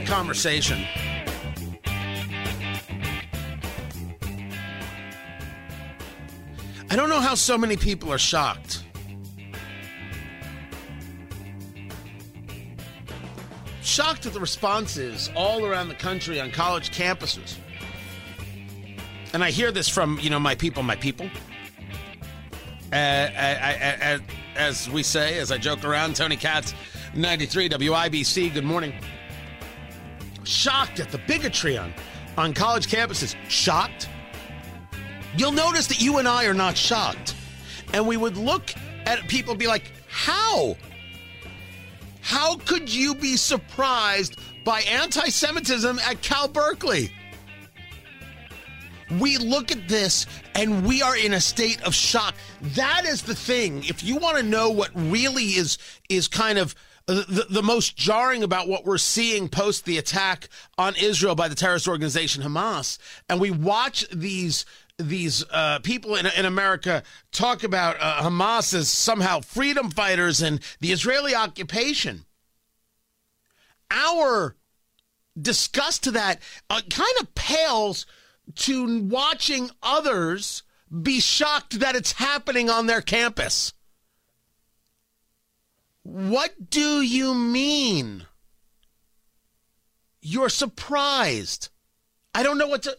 a conversation. I don't know how so many people are shocked. Shocked at the responses all around the country on college campuses. And I hear this from, you know, my people, my people. Uh, I, I, I, as we say, as I joke around, Tony Katz, 93 WIBC, good morning shocked at the bigotry on, on college campuses. Shocked? You'll notice that you and I are not shocked. And we would look at people and be like, how? How could you be surprised by anti Semitism at Cal Berkeley? We look at this and we are in a state of shock. That is the thing. If you want to know what really is is kind of the, the most jarring about what we're seeing post the attack on Israel by the terrorist organization Hamas, and we watch these these uh, people in, in America talk about uh, Hamas as somehow freedom fighters and the Israeli occupation. Our disgust to that uh, kind of pales to watching others be shocked that it's happening on their campus. What do you mean? You're surprised. I don't know what to.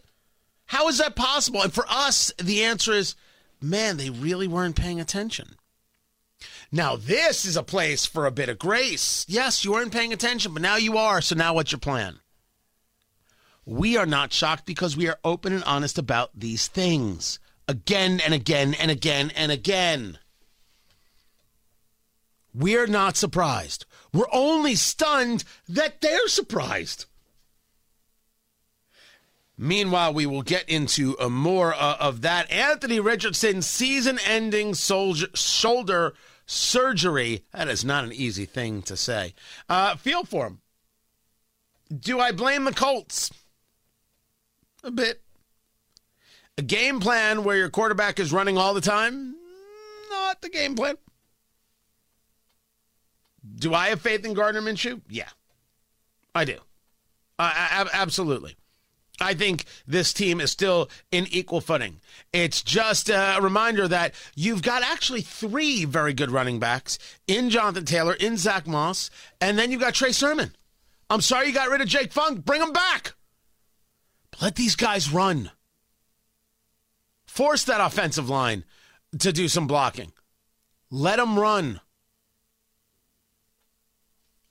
How is that possible? And for us, the answer is man, they really weren't paying attention. Now, this is a place for a bit of grace. Yes, you weren't paying attention, but now you are. So now what's your plan? We are not shocked because we are open and honest about these things again and again and again and again. We're not surprised. We're only stunned that they're surprised. Meanwhile, we will get into a more uh, of that. Anthony Richardson season ending shoulder surgery. That is not an easy thing to say. Uh, feel for him. Do I blame the Colts? A bit. A game plan where your quarterback is running all the time? Not the game plan. Do I have faith in Gardner Minshew? Yeah, I do. Uh, absolutely. I think this team is still in equal footing. It's just a reminder that you've got actually three very good running backs in Jonathan Taylor, in Zach Moss, and then you've got Trey Sermon. I'm sorry you got rid of Jake Funk. Bring him back. let these guys run. Force that offensive line to do some blocking. Let them run.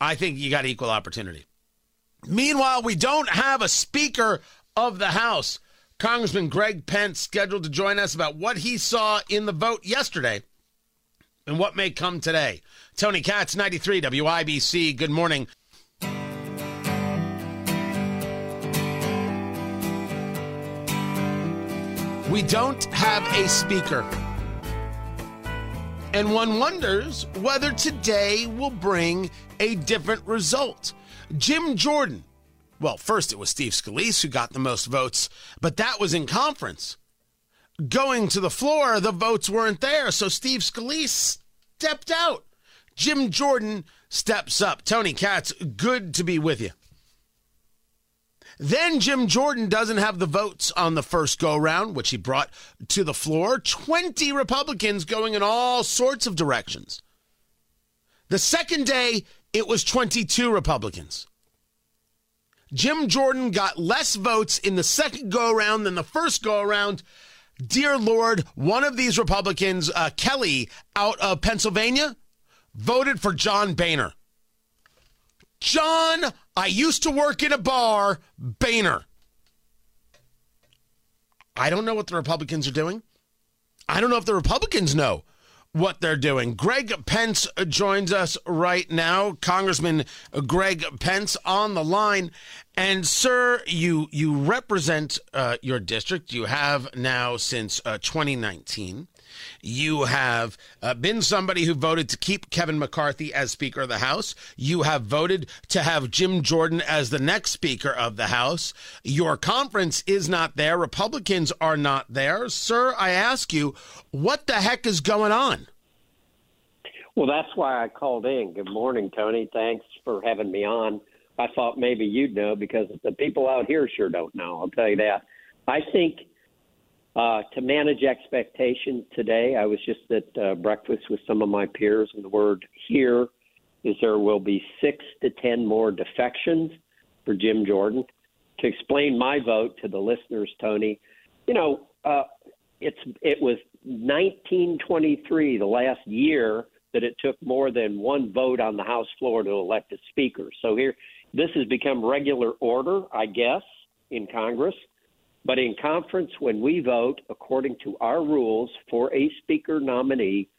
I think you got equal opportunity. Meanwhile, we don't have a Speaker of the House. Congressman Greg Pence scheduled to join us about what he saw in the vote yesterday and what may come today. Tony Katz, 93 WIBC. Good morning. We don't have a speaker. And one wonders whether today will bring a different result. Jim Jordan, well, first it was Steve Scalise who got the most votes, but that was in conference. Going to the floor, the votes weren't there, so Steve Scalise stepped out. Jim Jordan steps up. Tony Katz, good to be with you. Then Jim Jordan doesn't have the votes on the first go round, which he brought to the floor. 20 Republicans going in all sorts of directions. The second day, it was 22 Republicans. Jim Jordan got less votes in the second go round than the first go round. Dear Lord, one of these Republicans, uh, Kelly out of Pennsylvania, voted for John Boehner. John, I used to work in a bar, Boehner. I don't know what the Republicans are doing. I don't know if the Republicans know what they're doing. Greg Pence joins us right now. Congressman Greg Pence on the line. And sir, you you represent uh, your district. You have now since uh, 2019. You have uh, been somebody who voted to keep Kevin McCarthy as Speaker of the House. You have voted to have Jim Jordan as the next Speaker of the House. Your conference is not there. Republicans are not there. Sir, I ask you, what the heck is going on? Well, that's why I called in. Good morning, Tony. Thanks for having me on. I thought maybe you'd know because the people out here sure don't know. I'll tell you that. I think uh, to manage expectations today, I was just at uh, breakfast with some of my peers, and the word here is there will be six to ten more defections for Jim Jordan. To explain my vote to the listeners, Tony, you know, uh, it's it was 1923, the last year that it took more than one vote on the House floor to elect a speaker. So here, this has become regular order, I guess, in Congress. But in conference, when we vote according to our rules for a speaker nominee,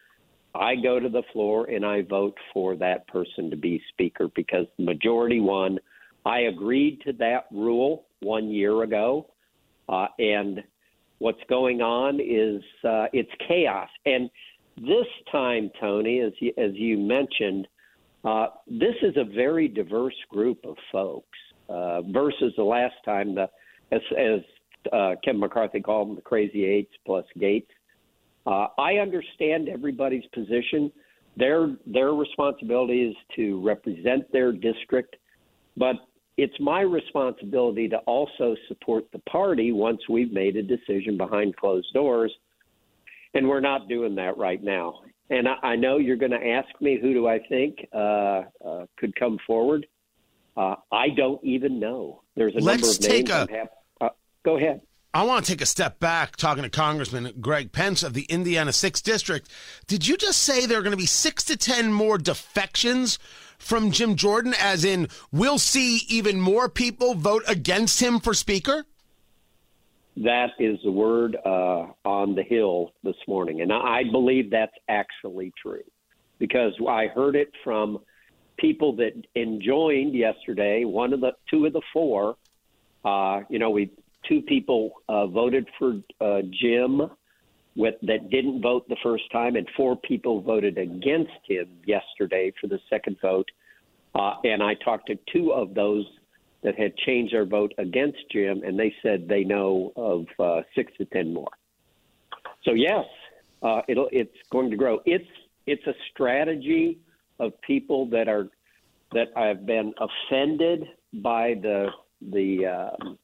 I go to the floor and I vote for that person to be speaker because the majority won. I agreed to that rule one year ago, uh, and what's going on is uh, it's chaos. And this time, Tony, as you, as you mentioned, uh, this is a very diverse group of folks uh, versus the last time the as, as uh, Kevin McCarthy called them the crazy eights plus Gates. Uh, I understand everybody's position. Their their responsibility is to represent their district, but it's my responsibility to also support the party once we've made a decision behind closed doors, and we're not doing that right now. And I, I know you're going to ask me who do I think uh, uh, could come forward. Uh, I don't even know. There's a Let's number of names. Take a, Go ahead. I want to take a step back talking to Congressman Greg Pence of the Indiana 6th District. Did you just say there are going to be six to 10 more defections from Jim Jordan, as in we'll see even more people vote against him for Speaker? That is the word uh, on the Hill this morning. And I believe that's actually true because I heard it from people that enjoined yesterday, one of the two of the four. Uh, you know, we two people uh, voted for uh, Jim with, that didn't vote the first time, and four people voted against him yesterday for the second vote. Uh, and I talked to two of those that had changed their vote against Jim, and they said they know of uh, six to ten more. So yes, uh, it'll it's going to grow. It's it's a strategy of people that are that have been offended by the the um,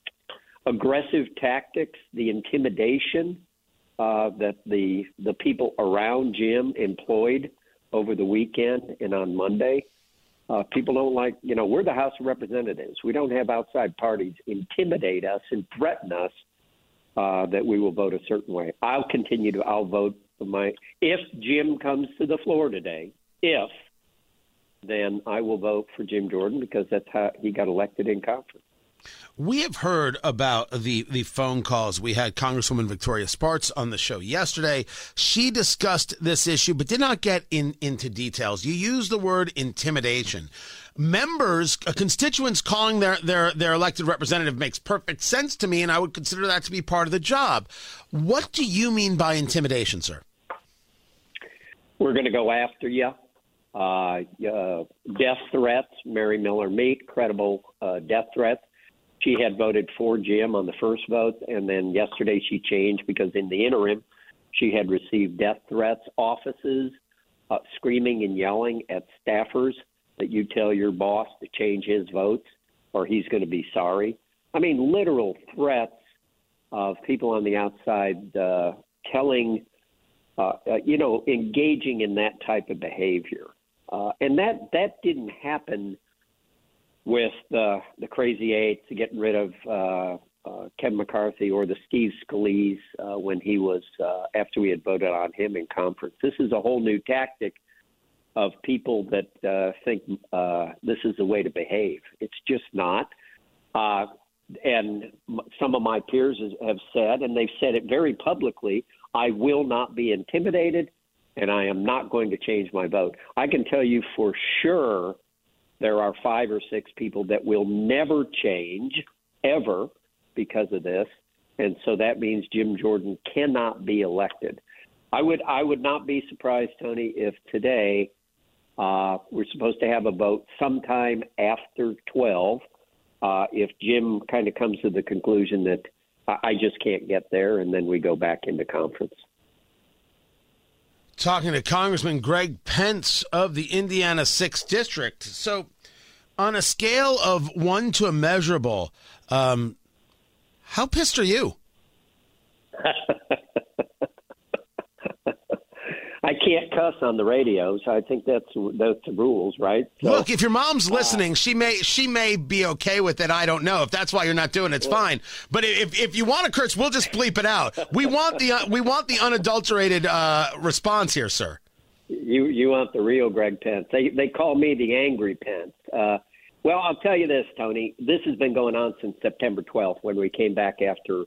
aggressive tactics, the intimidation uh, that the the people around Jim employed over the weekend and on Monday. Uh, people don't like, you know, we're the House of Representatives. We don't have outside parties intimidate us and threaten us uh, that we will vote a certain way. I'll continue to. I'll vote for my. If Jim comes to the floor today, if then I will vote for Jim Jordan because that's how he got elected in conference. We have heard about the, the phone calls. We had Congresswoman Victoria Spartz on the show yesterday. She discussed this issue, but did not get in, into details. You used the word intimidation. Members, uh, constituents calling their, their, their elected representative makes perfect sense to me, and I would consider that to be part of the job. What do you mean by intimidation, sir? We're going to go after you. Uh, uh, death threats, Mary Miller Meet, credible uh, death threats she had voted for Jim on the first vote, and then yesterday she changed because in the interim, she had received death threats, offices, uh, screaming and yelling at staffers that you tell your boss to change his votes or he's going to be sorry. I mean, literal threats of people on the outside uh, telling, uh, uh, you know, engaging in that type of behavior. Uh, and that that didn't happen with the the crazy eight to getting rid of uh, uh, Kevin McCarthy or the Steve Scalise uh, when he was uh, after we had voted on him in conference. This is a whole new tactic of people that uh, think uh, this is the way to behave. It's just not. Uh, and some of my peers have said, and they've said it very publicly I will not be intimidated, and I am not going to change my vote. I can tell you for sure there are five or six people that will never change ever because of this, and so that means Jim Jordan cannot be elected. I would I would not be surprised, Tony, if today uh, we're supposed to have a vote sometime after twelve. Uh, if Jim kind of comes to the conclusion that I just can't get there, and then we go back into conference. Talking to Congressman Greg Pence of the Indiana 6th District. So, on a scale of one to immeasurable, um, how pissed are you? can't cuss on the radio, so I think that's that's the rules, right? So, Look, if your mom's listening, uh, she may she may be okay with it. I don't know if that's why you're not doing it. It's fine. But if if you want to curse, we'll just bleep it out. We want the uh, we want the unadulterated uh, response here, sir. You you want the real Greg Pence? They they call me the angry Pence. Uh, well, I'll tell you this, Tony. This has been going on since September 12th when we came back after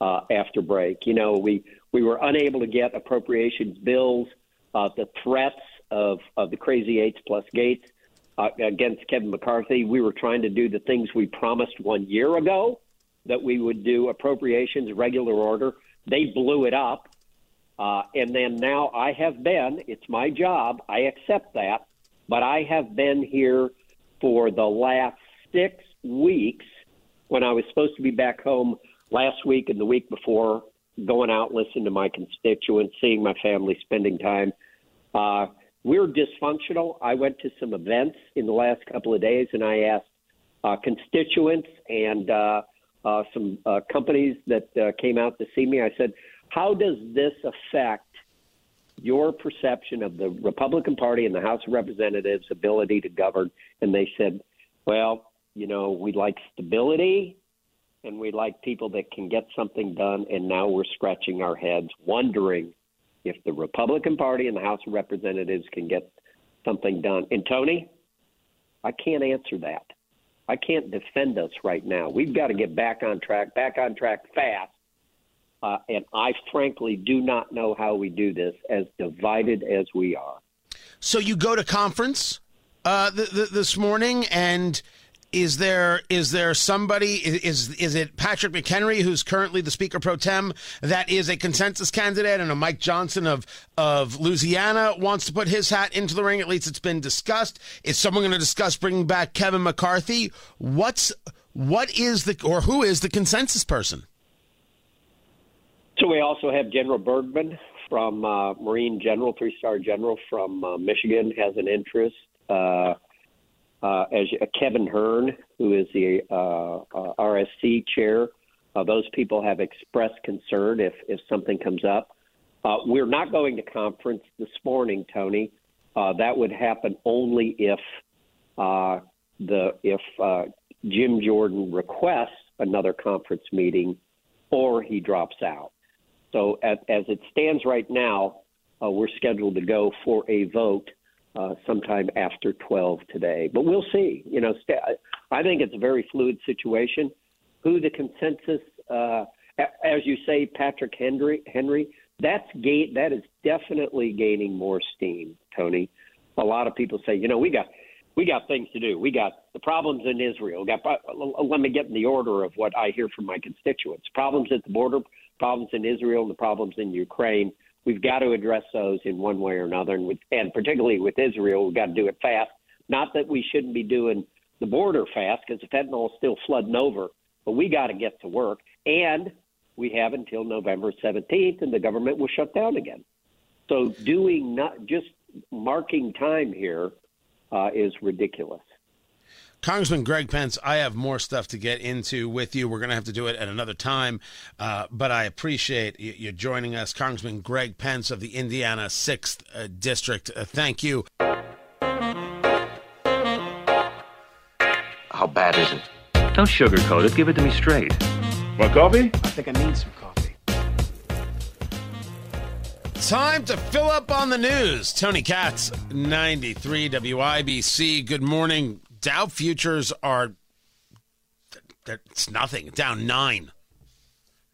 uh, after break. You know, we we were unable to get appropriations bills uh, the threats of, of the crazy eights plus Gates uh, against Kevin McCarthy. We were trying to do the things we promised one year ago that we would do appropriations regular order. They blew it up. Uh, and then now I have been, it's my job, I accept that, but I have been here for the last six weeks when I was supposed to be back home last week and the week before going out, listening to my constituents, seeing my family, spending time. Uh, we're dysfunctional. I went to some events in the last couple of days, and I asked uh, constituents and uh, uh, some uh, companies that uh, came out to see me. I said, "How does this affect your perception of the Republican Party and the House of Representatives' ability to govern?" And they said, "Well, you know, we like stability and we like people that can get something done. And now we're scratching our heads, wondering if the Republican Party and the House of Representatives can get something done. And Tony, I can't answer that. I can't defend us right now. We've got to get back on track, back on track fast. Uh, and I frankly do not know how we do this as divided as we are. So you go to conference uh, th- th- this morning and is there is there somebody is is it Patrick McHenry who's currently the Speaker pro tem that is a consensus candidate? And a Mike Johnson of of Louisiana wants to put his hat into the ring. At least it's been discussed. Is someone going to discuss bringing back Kevin McCarthy? What's what is the or who is the consensus person? So we also have General Bergman from uh, Marine General three star general from uh, Michigan has an interest uh, uh, as uh, Kevin Hern, who is the uh, uh, RSC chair. Uh, those people have expressed concern if, if something comes up. Uh, we're not going to conference this morning, Tony. that would happen only if the if Jim Jordan requests another conference meeting or he drops out. So as, as it stands right now, we're scheduled to go for a vote uh, sometime after 12 today. But we'll see. You know, st- I think it's a very fluid situation. Who the consensus, uh, as you say, Patrick Henry, Henry, that's gain, that is definitely gaining more steam, Tony. A lot of people say, you know, we got we got things to do. We got the problems in Israel. got let me get in the order of what I hear from my constituents. Problems at the border, problems in Israel, and the problems in Ukraine we've got to address those in one way or another, and, with, and particularly with Israel, we've got to do it fast. Not that we shouldn't be doing the border fast because the fentanyl is still flooding over, but we got to get to work, and we have until November 17th, and the government will shut down again. So doing not just marking time here uh, is ridiculous. Congressman Greg Pence, I have more stuff to get into with you. We're going to have to do it at another time, uh, but I appreciate you, joining us. Congressman Greg Pence of the Indiana 6th uh, District. Uh, thank you. How bad is it? Don't sugarcoat it. Give it to me straight. Want coffee? I think I need some coffee. Time to fill up on the news. Tony Katz, 93 WIBC. Good morning. Dow futures are, it's nothing, down nine.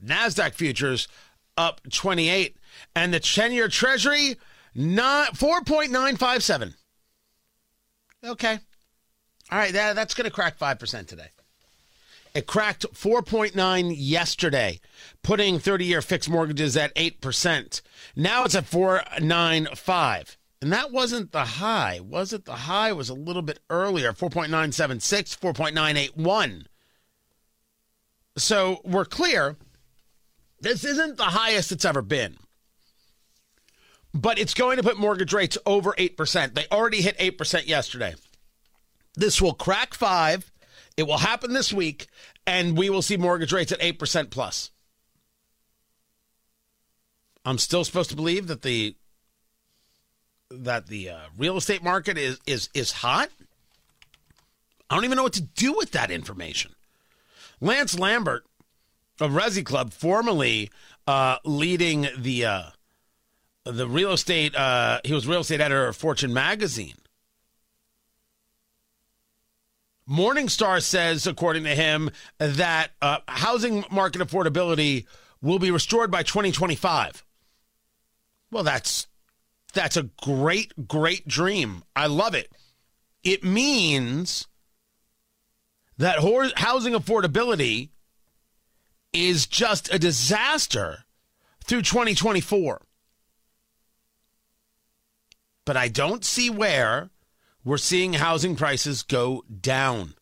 NASDAQ futures up 28. And the 10 year treasury, not 4.957. Okay. All right, that, that's going to crack 5% today. It cracked 4.9 yesterday, putting 30-year fixed mortgages at 8%. Now it's at 495. And that wasn't the high, was it? The high was a little bit earlier, 4.976, 4.981. So we're clear. This isn't the highest it's ever been. But it's going to put mortgage rates over 8%. They already hit 8% yesterday. This will crack 5 it will happen this week, and we will see mortgage rates at 8% plus. I'm still supposed to believe that the that the uh, real estate market is is is hot. I don't even know what to do with that information. Lance Lambert of ResiClub, formerly uh, leading the uh, the real estate, uh, he was real estate editor of Fortune magazine. Morningstar says, according to him, that uh, housing market affordability will be restored by 2025. Well, that's that's a great, great dream. I love it. It means that housing affordability is just a disaster through 2024. But I don't see where we're seeing housing prices go down.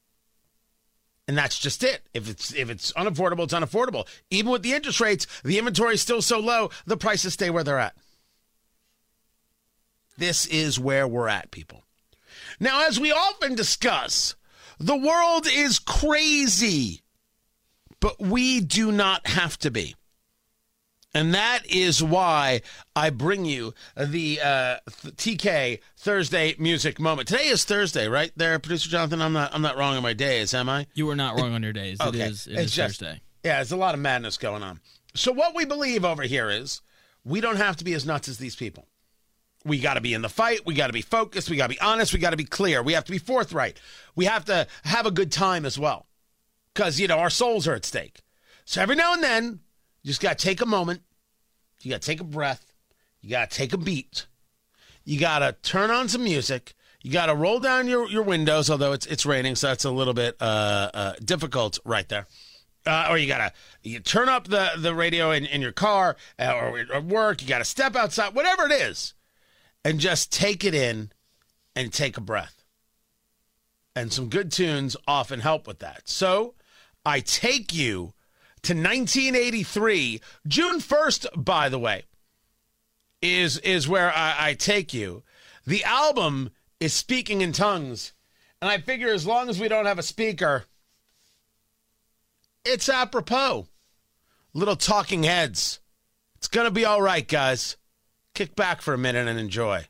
And that's just it. If it's if it's unaffordable, it's unaffordable. Even with the interest rates, the inventory is still so low, the prices stay where they're at. This is where we're at, people. Now, as we often discuss, the world is crazy, but we do not have to be. And that is why I bring you the uh, TK Thursday music moment. Today is Thursday, right? There, producer Jonathan. I'm not. I'm not wrong on my days, am I? You are not wrong on your days. Okay. It is. It it's is just, Thursday. Yeah, there's a lot of madness going on. So what we believe over here is we don't have to be as nuts as these people. We got to be in the fight. We got to be focused. We got to be honest. We got to be clear. We have to be forthright. We have to have a good time as well, because you know our souls are at stake. So every now and then, you just got to take a moment you got to take a breath. You got to take a beat. You got to turn on some music. You got to roll down your, your windows, although it's it's raining, so that's a little bit uh, uh, difficult right there. Uh, or you gotta you turn up the the radio in, in your car uh, or, or work. You gotta step outside, whatever it is, and just take it in and take a breath. And some good tunes often help with that. So I take you to 1983. June 1st, by the way, is is where I, I take you. The album is Speaking in Tongues. And I figure as long as we don't have a speaker, it's apropos. Little talking heads. It's going to be all right, guys. Kick back for a minute and enjoy.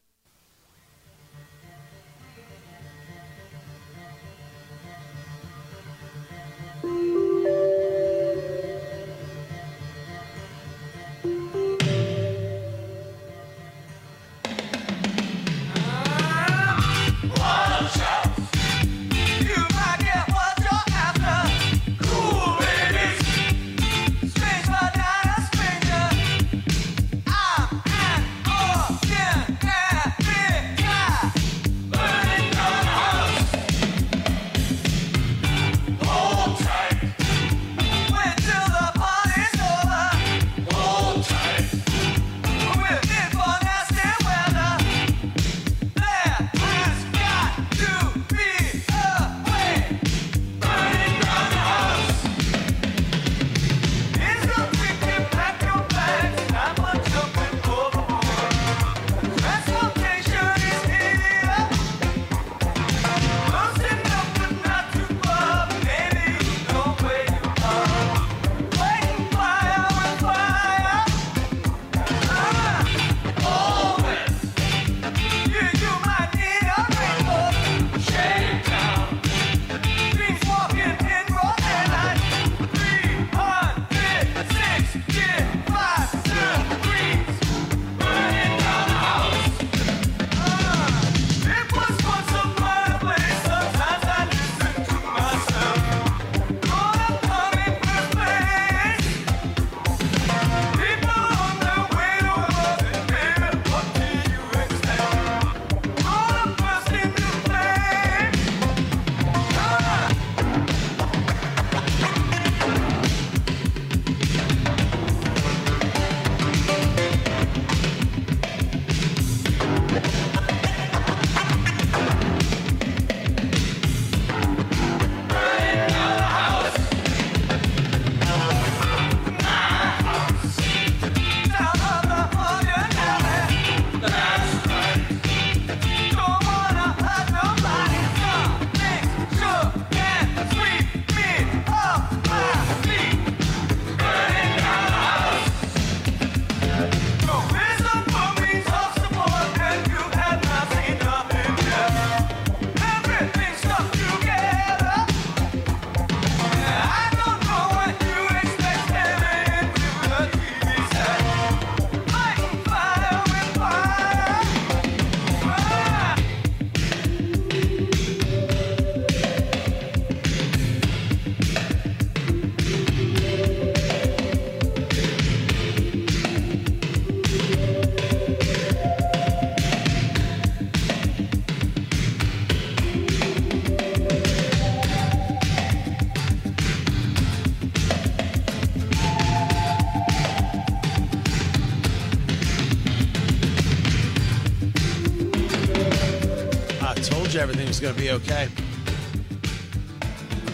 Going to be okay.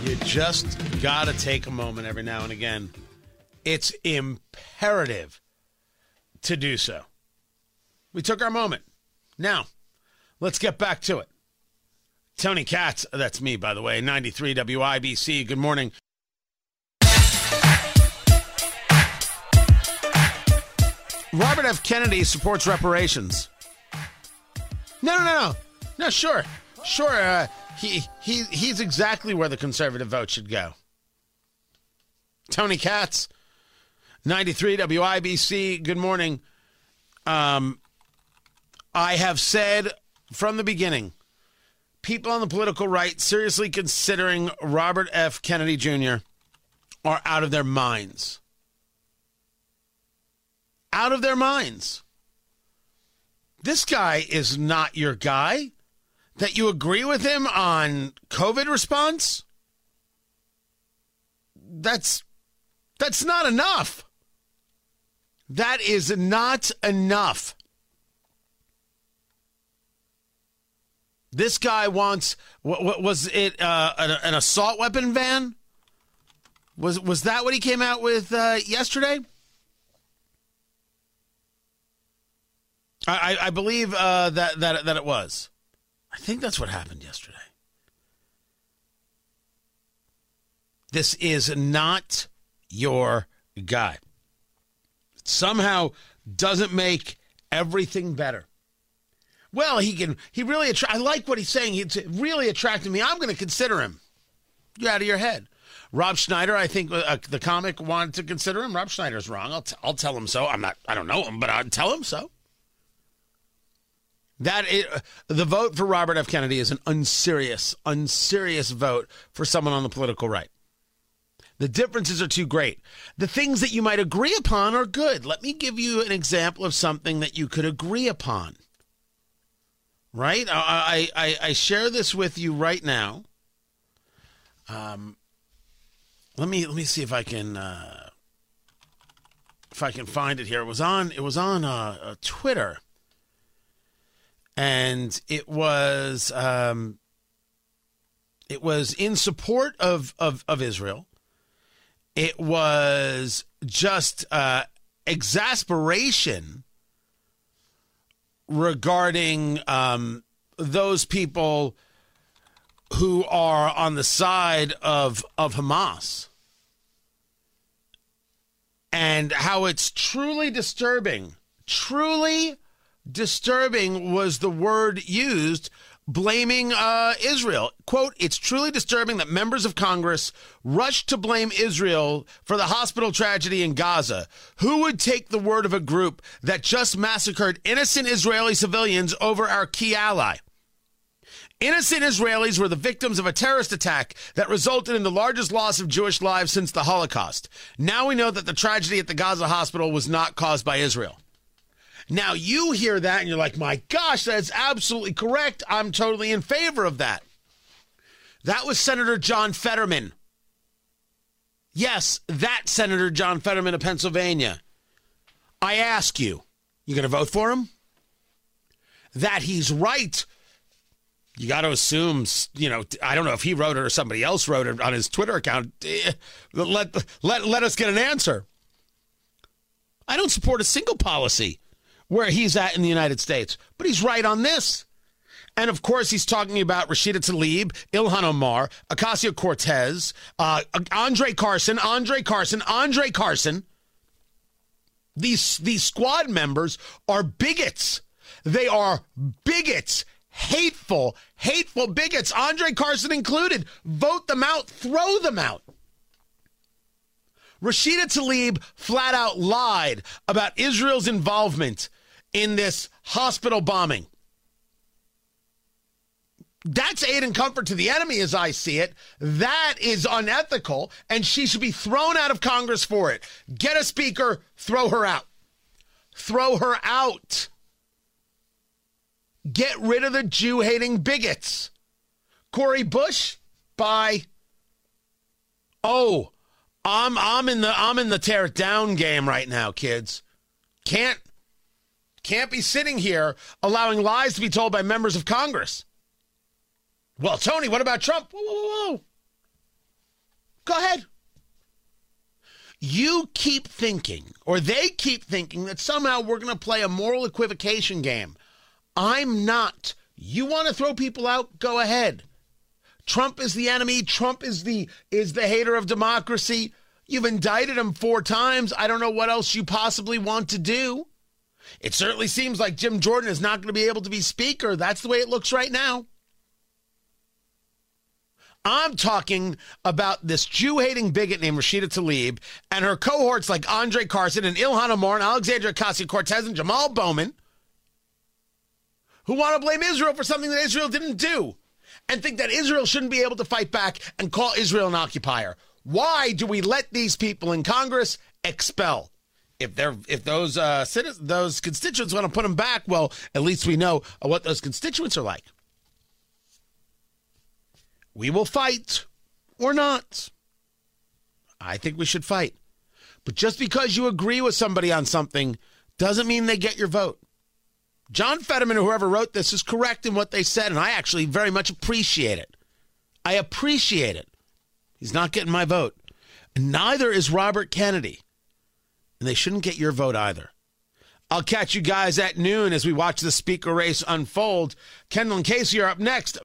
You just got to take a moment every now and again. It's imperative to do so. We took our moment. Now, let's get back to it. Tony Katz, that's me, by the way, 93 WIBC. Good morning. Robert F. Kennedy supports reparations. No, no, no, no. No, sure. Sure. Uh, he, he, he's exactly where the conservative vote should go. Tony Katz, 93 WIBC. Good morning. Um, I have said from the beginning people on the political right seriously considering Robert F. Kennedy Jr. are out of their minds out of their minds. This guy is not your guy. That you agree with him on COVID response? That's that's not enough. That is not enough. This guy wants what, what was it uh, an, an, assault weapon van? Was was that what he came out with uh, yesterday? I, I believe uh, that that that it was. I think that's what happened yesterday. This is not your guy. It somehow doesn't make everything better. Well, he can. He really. Attra- I like what he's saying. He's really attracted me. I'm going to consider him. You're out of your head. Rob Schneider, I think uh, the comic wanted to consider him. Rob Schneider's wrong. I'll, t- I'll tell him so. I'm not. I don't know him, but I'll tell him so. That is, the vote for Robert F. Kennedy is an unserious, unserious vote for someone on the political right. The differences are too great. The things that you might agree upon are good. Let me give you an example of something that you could agree upon. Right? I, I, I share this with you right now. Um, let me let me see if I can uh, if I can find it here. It was on it was on uh, uh, Twitter and it was um, it was in support of of, of Israel. It was just uh, exasperation regarding um, those people who are on the side of of Hamas and how it's truly disturbing, truly disturbing was the word used blaming uh, Israel. Quote, it's truly disturbing that members of Congress rushed to blame Israel for the hospital tragedy in Gaza. Who would take the word of a group that just massacred innocent Israeli civilians over our key ally? Innocent Israelis were the victims of a terrorist attack that resulted in the largest loss of Jewish lives since the Holocaust. Now we know that the tragedy at the Gaza hospital was not caused by Israel. Now you hear that and you're like, my gosh, that's absolutely correct. I'm totally in favor of that. That was Senator John Fetterman. Yes, that Senator John Fetterman of Pennsylvania. I ask you, you going to vote for him? That he's right. You got to assume, you know, I don't know if he wrote it or somebody else wrote it on his Twitter account. Eh, let, let, let us get an answer. I don't support a single policy where he's at in the United States. But he's right on this. And of course, he's talking about Rashida Tlaib, Ilhan Omar, Ocasio Cortez, uh, Andre Carson, Andre Carson, Andre Carson. These, these squad members are bigots. They are bigots, hateful, hateful bigots, Andre Carson included. Vote them out, throw them out. Rashida Tlaib flat out lied about Israel's involvement in this hospital bombing. That's aid and comfort to the enemy, as I see it. That is unethical, and she should be thrown out of Congress for it. Get a speaker, throw her out. Throw her out. Get rid of the Jew hating bigots. Cori Bush, bye. Oh, I'm I'm in the I'm in the tear it down game right now, kids. Can't can't be sitting here allowing lies to be told by members of Congress. Well, Tony, what about Trump? Whoa, whoa, whoa. Go ahead. You keep thinking, or they keep thinking, that somehow we're going to play a moral equivocation game. I'm not. You want to throw people out? Go ahead. Trump is the enemy. Trump is the is the hater of democracy. You've indicted him four times. I don't know what else you possibly want to do. It certainly seems like Jim Jordan is not going to be able to be speaker. That's the way it looks right now. I'm talking about this Jew hating bigot named Rashida Tlaib and her cohorts like Andre Carson and Ilhan Omar and Alexandria Ocasio Cortez and Jamal Bowman who want to blame Israel for something that Israel didn't do and think that Israel shouldn't be able to fight back and call Israel an occupier. Why do we let these people in Congress expel? If they're if those uh, citizens, those constituents want to put them back, well, at least we know what those constituents are like. We will fight or not. I think we should fight. But just because you agree with somebody on something doesn't mean they get your vote. John Fetterman, or whoever wrote this, is correct in what they said, and I actually very much appreciate it. I appreciate it. He's not getting my vote. Neither is Robert Kennedy. And they shouldn't get your vote either. I'll catch you guys at noon as we watch the speaker race unfold. Kendall and Casey are up next.